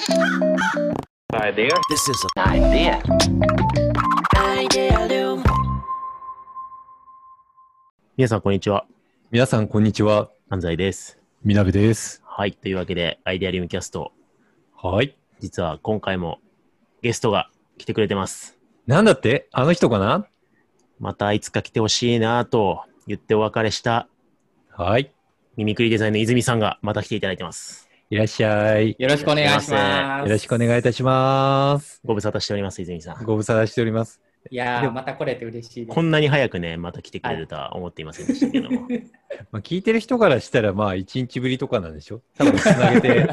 Idea. This is an idea. Idealum. 皆さん、こんにちは。皆さん、こんにちは。安西です。みなべです。はい。というわけで、アイデアリウムキャスト、はい。実は今回もゲストが来てくれてます。なんだって？あの人かな？またいつか来てほしいなと言ってお別れしたはい。ミミクリデザインの泉さんがまた来ていただいてます。いらっしゃい。よよろしくお願いします。ろしくお願いいたします。ご無沙汰しております、泉さん。ご無沙汰しております。いやー、また来れて嬉しいです。こんなに早くね、また来てくれるとは思っていませんでしたけども。まあ、聞いてる人からしたら、まあ、1日ぶりとかなんでしょ？多分、つなげて、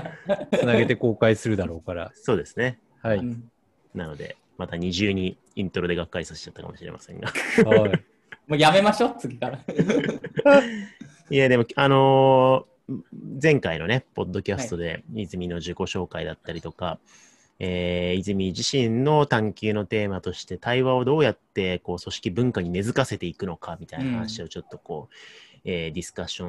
つなげて公開するだろうから。そうですね。はい。うんなので、また二重にイントロでがっかりさせちゃったかもしれませんが。はい。もうやめましょう、次から。いや、でも、あのー前回のね、ポッドキャストで、泉の自己紹介だったりとか、えー泉自身の探求のテーマとして、対話をどうやって、こう、組織文化に根付かせていくのか、みたいな話をちょっとこう、えーディスカッショ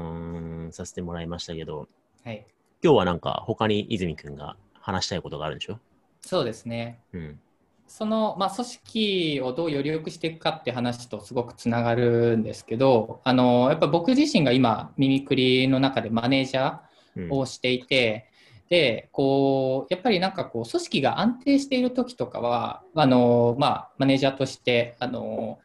ンさせてもらいましたけど、はい。今日はなんか、他に泉くんが話したいことがあるんでしょ？そうですね。うん。その、まあ、組織をどうより良くしていくかって話とすごくつながるんですけど、あの、やっぱ僕自身が今、ミミクリの中でマネージャうん。ーをしていて、で、こう、やっぱりなんかこう、組織が安定している時とかは、あの、まあ、マネージャーとして、あの、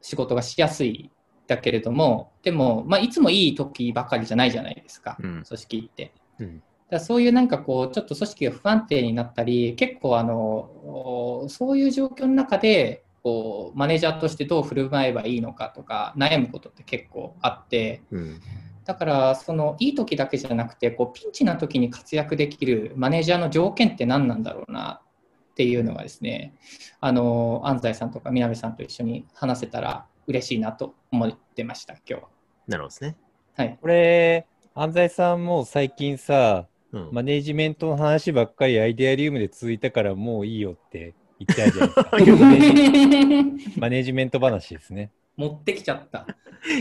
仕事がしやすいだけれども、でも、まあ、いつもいい時ばかりじゃないじゃないですか、うん。組織って。うんだそういうなんかこうちょっと組織が不安定になったり結構あのおそういう状況の中でこうマネージャーとしてどう振る舞えばいいのかとか悩むことって結構あってうん。だからそのいい時だけじゃなくてこうピンチな時に活躍できるマネージャーの条件って何なんだろうなっていうのがですねあの安西さんとか南さんと一緒に話せたら嬉しいなと思ってました今日は。なるほどですね。はい、これ、安西さんも最近さ、うん。マネージメントの話ばっかりアイデアリウムで続いたからもういいよって言ってあるじゃないですか。マネージメント話ですね。持ってきちゃった。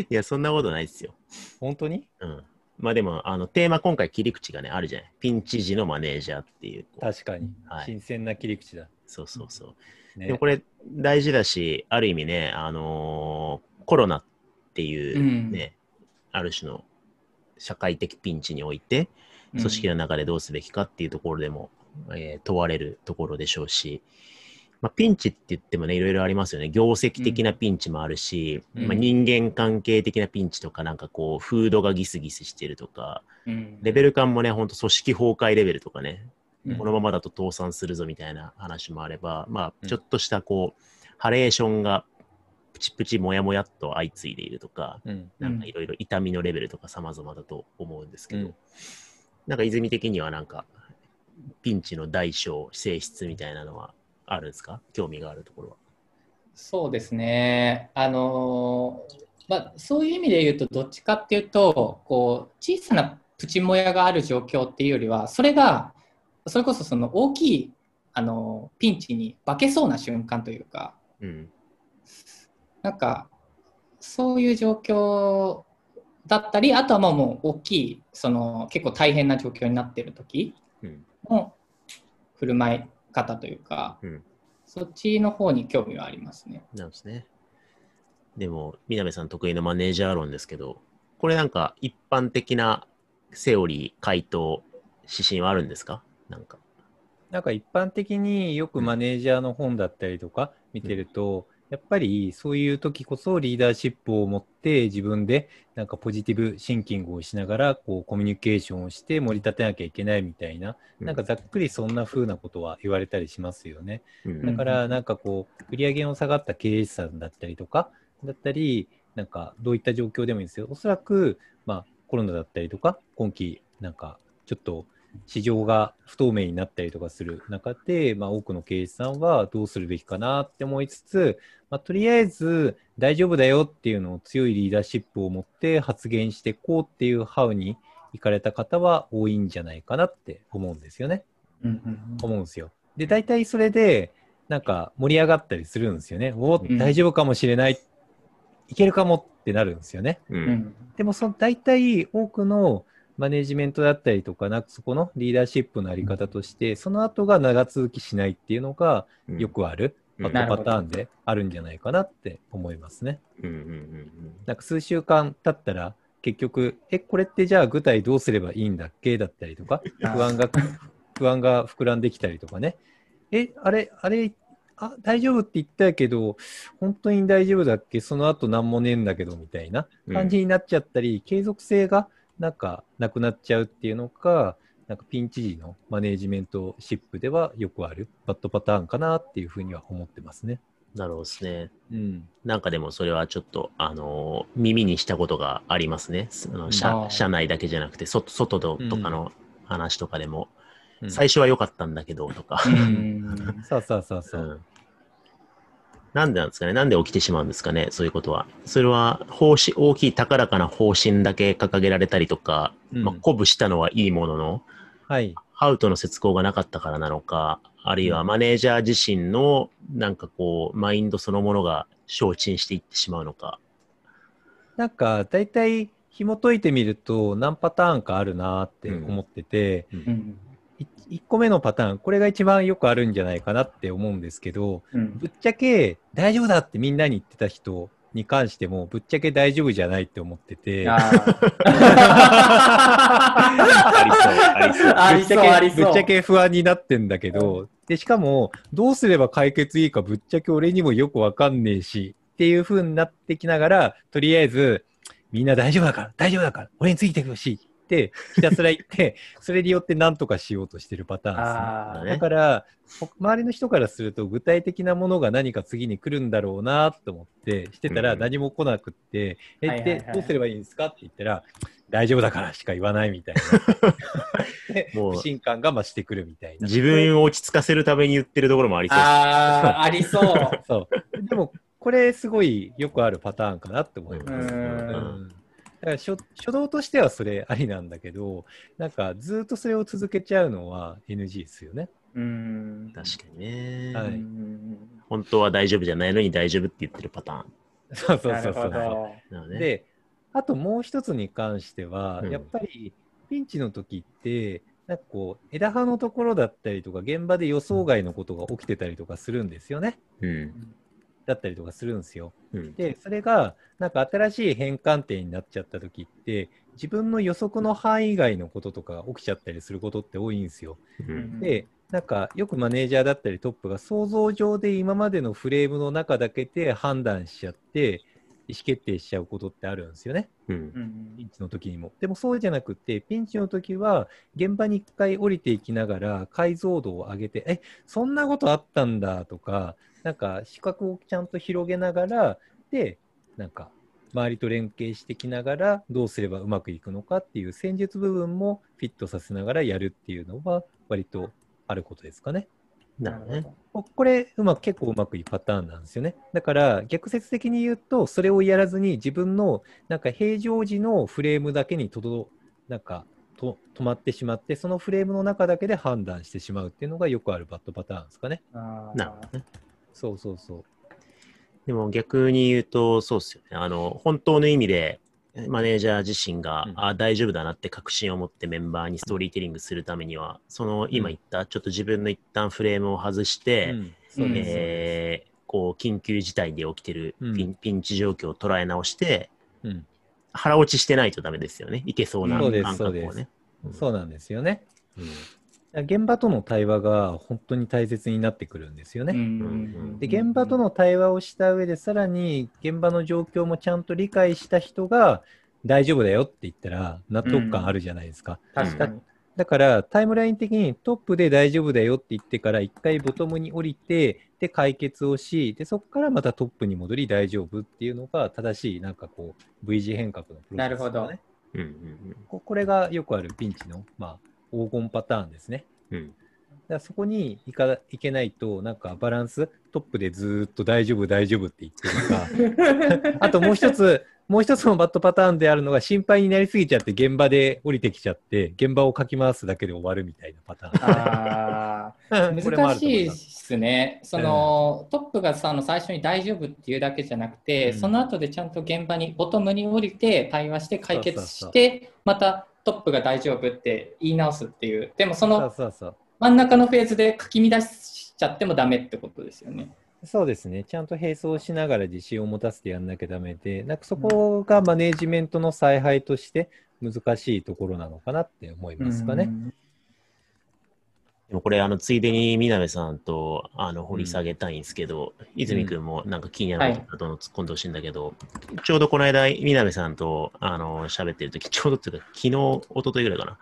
いや、そんなことないですよ。本当に？うん。まあでも、あの、テーマ今回切り口がね、あるじゃない。ピンチ時のマネージャーっていう。確かに。はい新鮮な切り口だ。そうそうそう。ねでもこれ大事だし、ある意味ね、あのーコロナっていうね、ある種の社会的ピンチにおいて、組織の中でどうすべきかっていうところでも、えー問われるところでしょうし、まあ、ピンチって言ってもね、いろいろありますよね。業績的なピンチもあるし、うん。まあ、人間関係的なピンチとか、なんかこう、フードがギスギスしてるとか、うん。レベル感もね、ほんと組織崩壊レベルとかね、うん。このままだと倒産するぞみたいな話もあれば、まあ、うん。ちょっとしたこう、ハレーションがプチプチもやもやっと相次いでいるとか、うん。なんかいろいろ痛みのレベルとか様々だと思うんですけど、うんなんか泉的にはなんか、ピンチの大小、性質みたいなのはあるんですか？興味があるところは。そうですね。あのーまあ、そういう意味で言うと、どっちかっていうと、こう、小さなプチモヤがある状況っていうよりは、それが、それこそその大きい、あのーピンチに化けそうな瞬間というか、うん。なんか、そういう状況だったり、あとはまあもう大きい、その結構大変な状況になっている時うん。の振る舞い方というか、うんそっちの方に興味はありますね。なんですね。でも、南さん得意のマネージャー論ですけど、これなんか一般的なセオリー、回答、指針はあるんですか？なんか。なんか一般的によくマネージャーの本だったりとか見てると、やっぱりそういう時こそリーダーシップを持って自分でなんかポジティブシンキングをしながらこうコミュニケーションをして盛り立てなきゃいけないみたいな、なんかざっくりそんな風なことは言われたりしますよね。うんだからなんかこう売り上げの下がった経営者さんだったりとかだったりなんかどういった状況でもいいんですよ。おそらくまあコロナだったりとか今期なんかちょっと市場が不透明になったりとかする中で、まあ、多くの経営者さんはどうするべきかなって思いつつ、まあ、とりあえず大丈夫だよっていうのを強いリーダーシップを持って発言していこうっていうハウに行かれた方は多いんじゃないかなって思うんですよね。うんうん思うんですよ。で、大体それで、なんか盛り上がったりするんですよね。おうん大丈夫かもしれない。いけるかもってなるんですよね。う。うんんでも、その大体多くのマネジメントだったりとか、なんかそこのリーダーシップのあり方として、その後が長続きしないっていうのがうん。よくある、パターンであるんじゃないかなって思いますね。うんうんうんなんか数週間経ったら、結局、え、これってじゃあ具体どうすればいいんだっけだったりとか、不安が、不安が膨らんできたりとかね。え、あれ、あれ、あ、大丈夫って言ったけど、本当に大丈夫だっけ？その後何もねえんだけど、みたいなうん。感じになっちゃったり、継続性がなんかなくなっちゃうっていうのが、なんかピンチ時のマネージメントシップではよくあるバットパターンかなっていうふうには思ってますね。なるほどですね。うん。なんかでもそれはちょっと、あのー耳にしたことがありますね。そのあ社ー社内だけじゃなくて、外外ととかの話とかでも、うん最初は良かったんだけどとか、うん そうそうそうそうう。んなんでなんですかね？なんで起きてしまうんですかね？そういうことは。それは方針、大きい高らかな方針だけ掲げられたりとか、うん。まあ、鼓舞したのはいいものの、はい。ハウトの接口がなかったからなのか、あるいはマネージャー自身のなんかこう、マインドそのものが消沈していってしまうのか。なんか大体紐解いてみると何パターンかあるなって思ってて、うん1個目のパターンこれが一番よくあるんじゃないかなって思うんですけどうんぶっちゃけ大丈夫だってみんなに言ってた人に関してもぶっちゃけ大丈夫じゃないって思ってて。あ ありそう、ありそう。ありそうありそうぶっちゃけ不安になってんだけど、で、しかも、どうすれば解決いいかぶっちゃけ俺にもよくわかんねえし、っていう風になってきながら、とりあえず、みんな大丈夫だから、大丈夫だから、俺についてほしいって、ひたすら言って、それによって何とかしようとしてるパターンですね。だから、ほ周りの人からすると、具体的なものが何か次に来るんだろうなと思って、してたらうん何も来なくって、え、はいはいはいで、どうすればいいんですかって言ったら、大丈夫だからしか言わないみたいな。でもう不信感が増してくるみたいな。自分を落ち着かせるために言ってるところもありそう。あー ありそう。そう。でも、これすごいよくあるパターンかなって思います。ううんから初初動としてはそれありなんだけど、なんかずっとそれを続けちゃうのは NG ですよね。うん確かにね、はいうん本当は大丈夫じゃないのに大丈夫って言ってるパターン。そうそうそうそう。ど。なのね。で、あともう一つに関しては、うんやっぱりピンチの時って、なんかこう、枝葉のところだったりとか、現場で予想外のことが起きてたりとかするんですよね。うん。だったりとかするんですよ。うん。で、それが、なんか新しい変換点になっちゃった時って、自分の予測の範囲外のこととかが起きちゃったりすることって多いんですよ。うん。で、なんかよくマネージャーだったりトップが想像上で今までのフレームの中だけで判断しちゃって、意思決定しちゃうことってあるんですよね。うん。うんピンチの時にも。でもそうじゃなくて、ピンチの時は現場に一回降りていきながら解像度を上げて、え、そんなことあったんだとか、なんか視覚をちゃんと広げながら、で、なんか周りと連携してきながらどうすればうまくいくのかっていう戦術部分もフィットさせながらやるっていうのは割とあることですかね。なるほどね。ここれうまく結構うまくいくパターンなんですよね。だから逆説的に言うとそれをやらずに自分のなんか平常時のフレームだけにとどなんかと止まってしまってそのフレームの中だけで判断してしまうっていうのがよくあるバットパターンですかね。なるほどね。そうそうそう。でも逆に言うと、そうですよね。あの、本当の意味で、マネージャー自身が、うん。あ大丈夫だなって確信を持ってメンバーにストーリーテリングするためには、その今言った、ちょっと自分の一旦フレームを外して、うん。えーこう、緊急事態で起きてるピン,、うん。ピンチ状況を捉え直して、うん。腹落ちしてないとダメですよね。いけそうな感覚をそうでね。うん。そうなんですよね。うん現場との対話が本当に大切になってくるんですよね。うんで現場との対話をした上でさらに現場の状況もちゃんと理解した人が大丈夫だよって言ったら納得感あるじゃないですか。確かに。だからタイムライン的にトップで大丈夫だよって言ってから一回ボトムに降りてで解決をしでそこからまたトップに戻り大丈夫っていうのが正しいなんかこう V 字変革のプロセス、ね、なるほどうんうんここれがよくあるピンチの、まあ、黄金パターンですね。うん。うんだそこに行かいけないと、なんかバランス、トップでずーっと大丈夫、大丈夫って言ってるか、あともう一つ、もう一つのバットパターンであるのが、心配になりすぎちゃって、現場で降りてきちゃって、現場をかき回すだけで終わるみたいなパターあン。ー。難しいですす。ね。その、トップがさあの最初に大丈夫っていうだけじゃなくて、うん。その後でちゃんと現場にボトムに降りて対話して解決してまたトップが大丈夫って言い直すっていう、でもその。真ん中のフェーズでかき乱しちゃってもダメってことですよね。そうですね。ちゃんと並走しながら自信を持たせてやんなきゃダメで、なんかそこがマネージメントの采配として難しいところなのかなって思いますかね。でもこれ、あの、ついでに南さんと、あの、掘り下げたいんですけど、泉くん。もなんか気になることどんどん突っ込んでほしいんだけど、ちょうどこの間、南さんと、あの、喋ってる時ちょうどっていうか、昨日、一昨日ぐらいかな。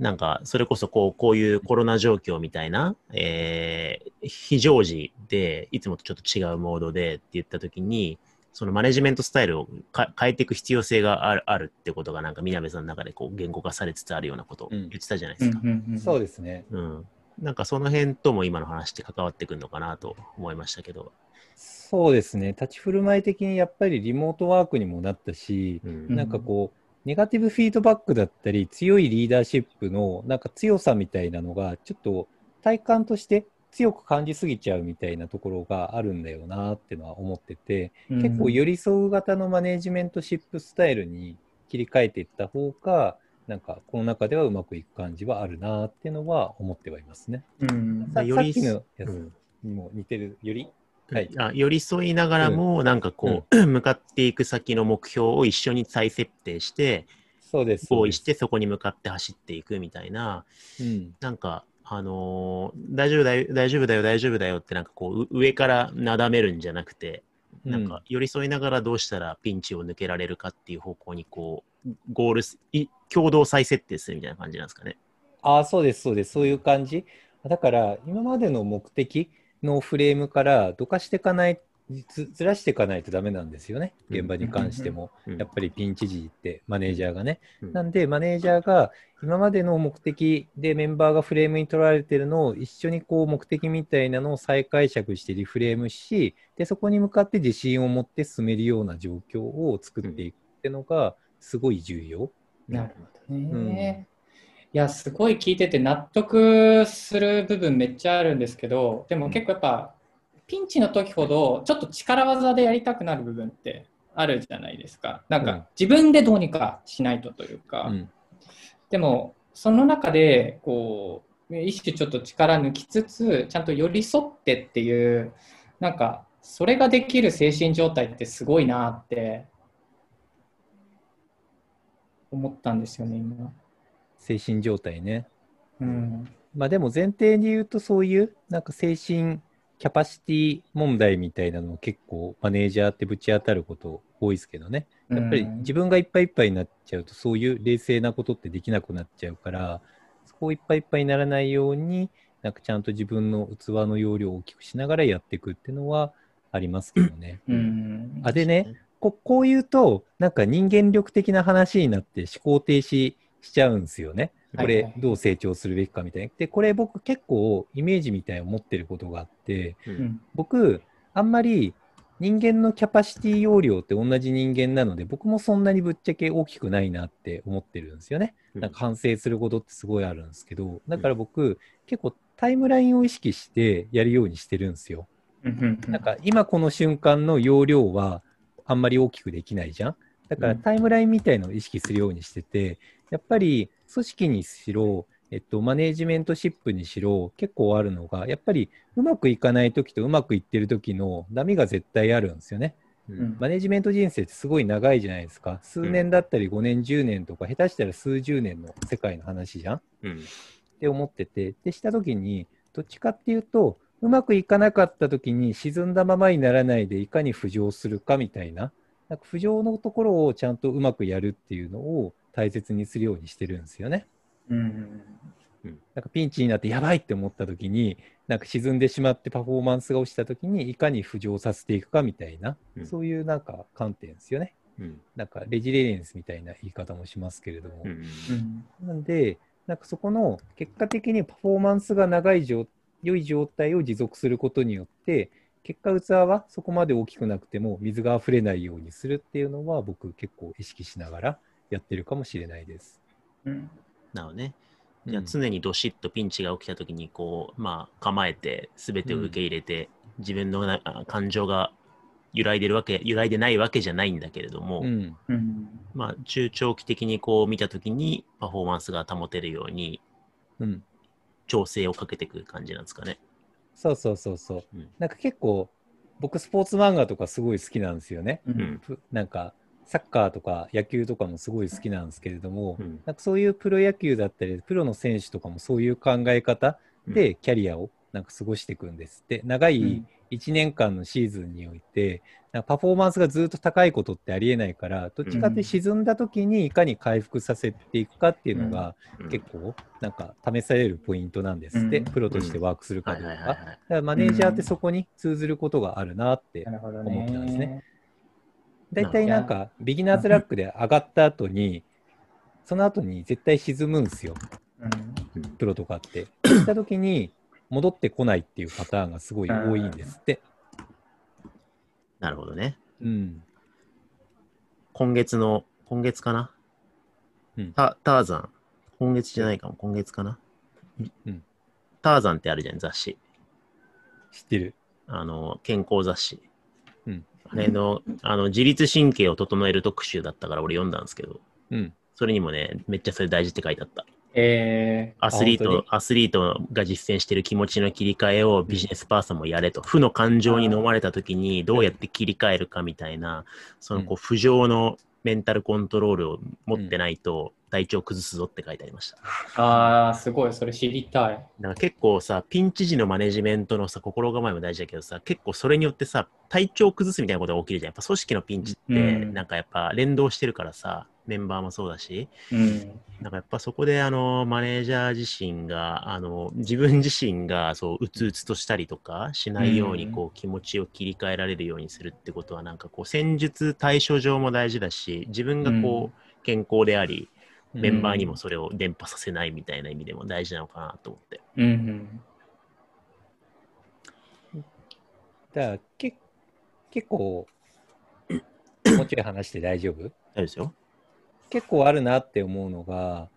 なんか、それこそ、こう、こういうコロナ状況みたいな、えー、非常時で、いつもとちょっと違うモードでって言った時に、そのマネジメントスタイルをか変えていく必要性があるあるってことが、なんか南さんの中でこう言語化されつつあるようなことを言ってたじゃないですか。そうですね。うん。なんかその辺とも今の話って関わってくるのかなと思いましたけど。そうですね。立ち振る舞い的にやっぱりリモートワークにもなったし、うんなんかこう、ネガティブフィードバックだったり、強いリーダーシップのなんか強さみたいなのが、ちょっと体感として強く感じすぎちゃうみたいなところがあるんだよなっていうのは思ってて、結構寄り添う型のマネジメントシップスタイルに切り替えていった方が、なんかこの中ではうまくいく感じはあるなっていうのは思ってはいますね。うん。さよりさっきのやつうん。にも似てるより、はい。あ寄り添いながらも、なんかこう、向かっていく先の目標を一緒に再設定して、そうです。合意してそこに向かって走っていくみたいな、うん、なんか、あのー大丈夫だよ、大丈夫だよ、大丈夫だよって、なんかこう、う上からなだめるんじゃなくて、なんか寄り添いながらどうしたらピンチを抜けられるかっていう方向にこう、ゴールす、い共同再設定するみたいな感じなんですかね。ああ、そうです、そうです、そういう感じ。だから、今までの目的のフレームからどかしていかない、ずずらしていかないとダメなんですよね、現場に関しても。うんやっぱりピンチ時ってマネージャーがね。うんなんで、マネージャーが今までの目的でメンバーがフレームに取られてるのを一緒にこう目的みたいなのを再解釈してリフレームし、でそこに向かって自信を持って進めるような状況を作っていくっていうのがすごい重要。なるほどね。うんいや、すごい聞いてて納得する部分めっちゃあるんですけど、でも結構やっぱ、ピンチの時ほど、ちょっと力技でやりたくなる部分ってあるじゃないですか。なんうんか、自分でどうにかしないとというか、うんでも、その中で、こう、一種ちょっと力抜きつつ、ちゃんと寄り添ってっていう、なんか、それができる精神状態ってすごいなって思ったんですよね、今。精神状態ね。うん。まあでも前提に言うとそういうなんか精神キャパシティ問題みたいなの結構マネージャーってぶち当たること多いですけどね。やっぱり自分がいっぱいいっぱいになっちゃうとそういう冷静なことってできなくなっちゃうからそこをいっぱいいっぱいにならないようになんかちゃんと自分の器の容量を大きくしながらやっていくっていうのはありますけどね。うん。あでね、ここう言うとなんか人間力的な話になって思考停止しちゃうんですよね。これどう成長するべきかみたいな。で、これ僕結構イメージみたいに思ってることがあって、ううんん。僕、あんまり人間のキャパシティ容量って同じ人間なので、僕もそんなにぶっちゃけ大きくないなって思ってるんですよね。なんか反省することってすごいあるんですけど、だから僕、結構タイムラインを意識してやるようにしてるんですよ。うんなんか今この瞬間の容量はあんまり大きくできないじゃん。だからうんタイムラインみたいのを意識するようにしてて、やっぱり組織にしろ、えっと、マネージメントシップにしろ結構あるのが、やっぱりうまくいかない時とうまくいってる時の波が絶対あるんですよね。うんマネジメント人生ってすごい長いじゃないですか。数年だったり5年、10年とか、下手したら数十年の世界の話じゃん。うんって思ってて、で、したときに、どっちかっていうと、うまくいかなかったときに沈んだままにならないでいかに浮上するかみたいな、なんか浮上のところをちゃんとうまくやるっていうのを大切にするようにしてるんですよね。うん。なんかピンチになってやばいって思ったときに、なんか沈んでしまってパフォーマンスが落ちたときにいかに浮上させていくかみたいな、うんそういうなんか観点ですよね。うんなんかレジリエンスみたいな言い方もしますけれども。なんで、なんかそこの結果的にパフォーマンスが長い状良い状態を持続することによって、結果器はそこまで大きくなくても水が溢れないようにするっていうのは僕結構意識しながらやってるかもしれないです。うん。なのね。じゃあうん常にどしっとピンチが起きたときに、こう、まあ、構えて、すべてを受け入れて、自分のなあ感情が揺らいでるわけ、揺らいでないわけじゃないんだけれども、うん。うんまあ、中長期的にこう見たときにパフォーマンスが保てるようにうん。調整をかけていく感じなんですかね。そうそうそうそう。うんなんか結構、僕スポーツ漫画とかすごい好きなんですよね。ううんなんか、サッカーとか野球とかもすごい好きなんですけれども、うん。なんかそういうプロ野球だったり、プロの選手とかもそういう考え方でキャリアをなんか過ごしていくんですって。長い1年間のシーズンにおいて、なんかパフォーマンスがずっと高いことってありえないから、どっちかって沈んだ時にいかに回復させていくかっていうのがうん。結構なんか試されるポイントなんですって、うん。プロとしてワークするかはいどうか。だからマネージャーってそこに通ずることがあるなって思ったんですねね。大体なんかビギナーズラックで上がった後に、その後に絶対沈むんですよ、うんプロとかって。そうした時に戻ってこないっていうパターンがすごい多いんですって。なるほどね。うん。今月の、今月かな、うんタターザン。今月じゃないかも、今月かな、うんターザンってあるじゃん、雑誌。知ってる。あの、健康雑誌。うんあれの、あの、自律神経を整える特集だったから俺読んだんですけど、うん。それにもね、めっちゃそれ大事って書いてあった。えアスリート、アスリートが実践してる気持ちの切り替えをビジネスパーソンもやれと。負の感情に飲まれた時にどうやって切り替えるかみたいな、そのこう、浮上のメンタルコントロールを持ってないと体調崩すぞって書いてありました。ー、ああ、すごい、それ知りたい。だから結構さ、ピンチ時のマネジメントのさ、心構えも大事だけどさ、結構それによってさ、体調を崩すみたいなことが起きるじゃん。やっぱ組織のピンチって、うんなんかやっぱ連動してるからさ、メンバーもそうだし、うん。なんかやっぱそこであの、マネージャー自身が、あの、自分自身がそう、うつうつとしたりとかしないように、うんこう、気持ちを切り替えられるようにするってことは、なんかこう、戦術対処上も大事だし、自分がこう、健康であり、メンバーにもそれを伝播させないみたいな意味でも大事なのかなと思って。うんうん。だからけ結構、もうちょい話して大丈夫？大丈夫ですよ。結構あるなって思うのが、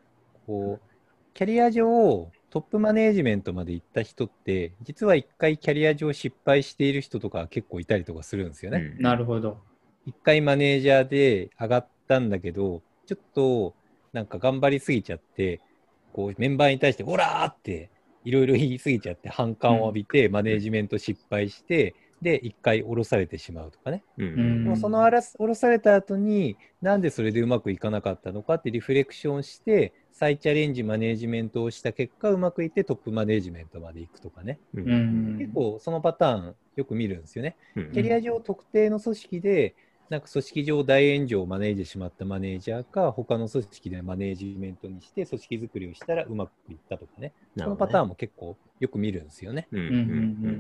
こう、キャリア上、トップマネージメントまで行った人って、実は一回キャリア上失敗している人とか結構いたりとかするんですよね。うんなるほど。一回マネージャーで上がったんだけど、ちょっとなんか頑張りすぎちゃって、こうメンバーに対して、オラーっていろいろ言いすぎちゃって反感を浴びて、マネージメント失敗して、で、一回降ろされてしまうとかね。うんそのあらす降ろされた後に、なんでそれでうまくいかなかったのかってリフレクションして、再チャレンジマネージメントをした結果、うまくいってトップマネージメントまで行くとかね。ううんん。結構そのパターンよく見るんですよね。うんキャリア上特定の組織で、なんか組織上大炎上をマネージしてしまったマネージャーか、他の組織でマネージメントにして組織作りをしたらうまくいったとかね。そのパターンン。も結構よく見るんですよね。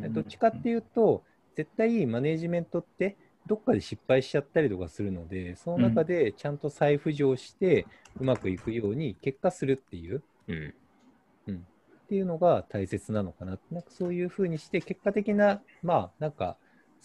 どっちかっていうと、絶対マネージメントってどっかで失敗しちゃったりとかするので、その中でちゃんと再浮上してうまくいくように結果するっていう、うんっていうのが大切なのかな。なんかそういうふうにして結果的な、まあなんか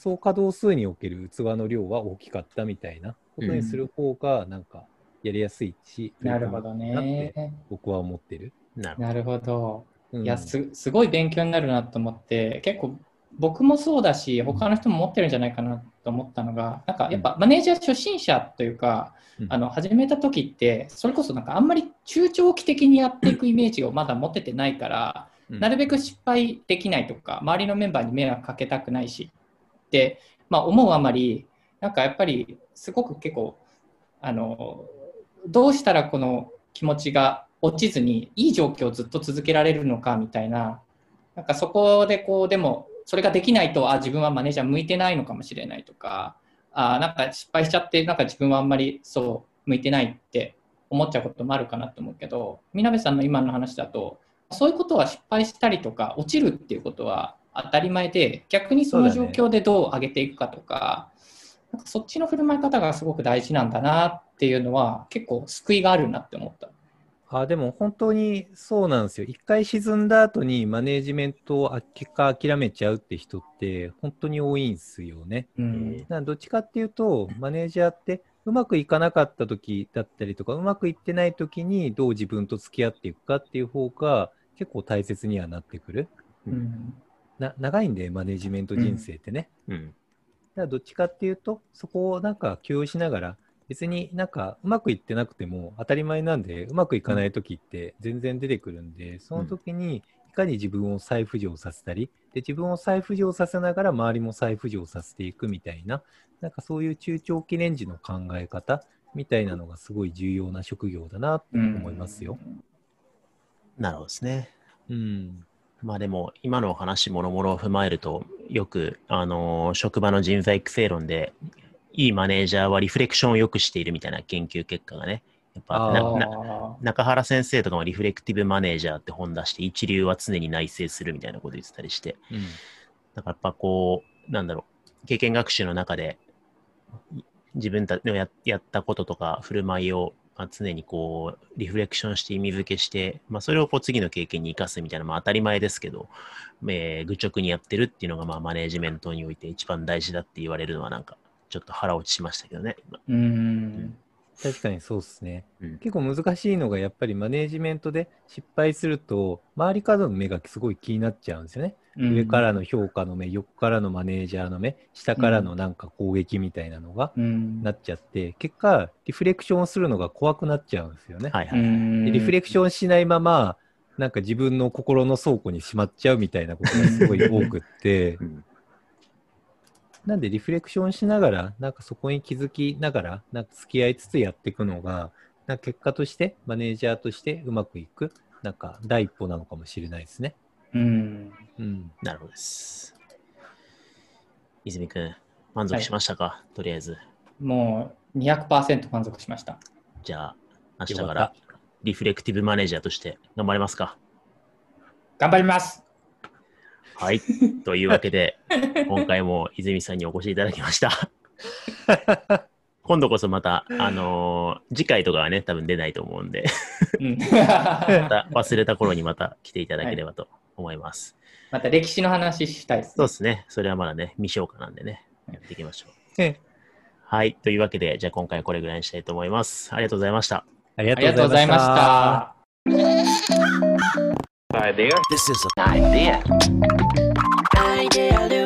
総稼働数における器の量は大きかったみたいなことにする方がなんかやりやすいし、なるほどね。僕は思ってる。なるほど。いやす、すごい勉強になるなと思って、結構僕もそうだし、他の人も持ってるんじゃないかなと思ったのが、なんかやっぱマネージャー初心者というか、うん。あの始めた時って、それこそなんかあんまり中長期的にやっていくイメージをまだ持ててないから、うん。なるべく失敗できないとか、周りのメンバーに迷惑かけたくないしまあ、思うあまり、なんかやっぱりすごく結構、あのどうしたらこの気持ちが落ちずにいい状況をずっと続けられるのかみたいな、なんかそこでこう、でもそれができないと、あ、自分はマネージャー向いてないのかもしれないとか、あなんか失敗しちゃって、なんか自分はあんまりそう向いてないって思っちゃうこともあるかなと思うけど、みなべさんの今の話だと、そういうことは失敗したりとか、落ちるっていうことは当たり前で、逆にその状況でどう上げていくかとか、なんかそっちの振る舞い方がすごく大事なんだなっていうのは、結構救いがあるなって思った。あでも本当にそうなんですよ。一回沈んだ後にマネージメントをあ結果諦めちゃうって人って本当に多いんですよね。うんどっちかっていうと、マネージャーってうまくいかなかった時だったりとか、うまくいってない時にどう自分と付き合っていくかっていう方が結構大切にはなってくる。うんな長いんで、マネージメント人生ってね。うん。からどっちかっていうと、そこをなんか許容しながら、別になんかうまくいってなくても当たり前なんで、うまくいかない時って全然出てくるんで、その時にいかに自分を再浮上させたり、で自分を再浮上させながら周りも再浮上させていくみたいな、なんかそういう中長期レンジの考え方みたいなのがすごい重要な職業だなと思いますよ。なるほどですね。うん。まあでも、今のお話もろもろを踏まえると、よく、あのー職場の人材育成論で、いいマネージャーはリフレクションを良くしているみたいな研究結果がね、やっぱな中原先生とかもリフレクティブマネージャーって本出して、一流は常に内省するみたいなこと言ってたりして、うん。だからやっぱこう、なんだろう、経験学習の中で、い自分たちのややったこととか振る舞いを、まあ、常にこう、リフレクションして意味付けして、まあ、それをこう次の経験に生かすみたいな、まあ当たり前ですけど、えー愚直にやってるっていうのが、まあマネージメントにおいて一番大事だって言われるのはなんか、ちょっと腹落ちしましたけどね。うん。確かにそうですね。うん結構難しいのがやっぱりマネージメントで失敗すると周りからの目がすごい気になっちゃうんですよね。上からの評価の目、横からのマネージャーの目、下からのなんか攻撃みたいなのがうん。なっちゃって、結果リフレクションをするのが怖くなっちゃうんですよね。はいはい。うん。でリフレクションしないままなんか自分の心の倉庫にしまっちゃうみたいなことがすごい多くって。う、ん。なんでリフレクションしながら、なんかそこに気づきながら、なんか付き合いつつやっていくのが、なんか結果として、マネージャーとしてうまくいく、なんか第一歩なのかもしれないですね。うん。うん。なるほどです。泉くん、満足しましたか、とりあえず。もう200%満足しました。じゃあ、明日よからリフレクティブマネージャーとして頑張れますか？頑張りますはい。というわけで、今回も泉さんにお越しいただきました。今度こそまた、あのー次回とかはね、多分出ないと思うんで、うん また忘れた頃にまた来ていただければと思います。また歴史の話したいですそうですね。それはまだね、未消化なんでね、やっていきましょう。えはい。というわけで、じゃあ今回はこれぐらいにしたいと思います。ありがとうございました。ありがありがとうございました。This is an idea. idea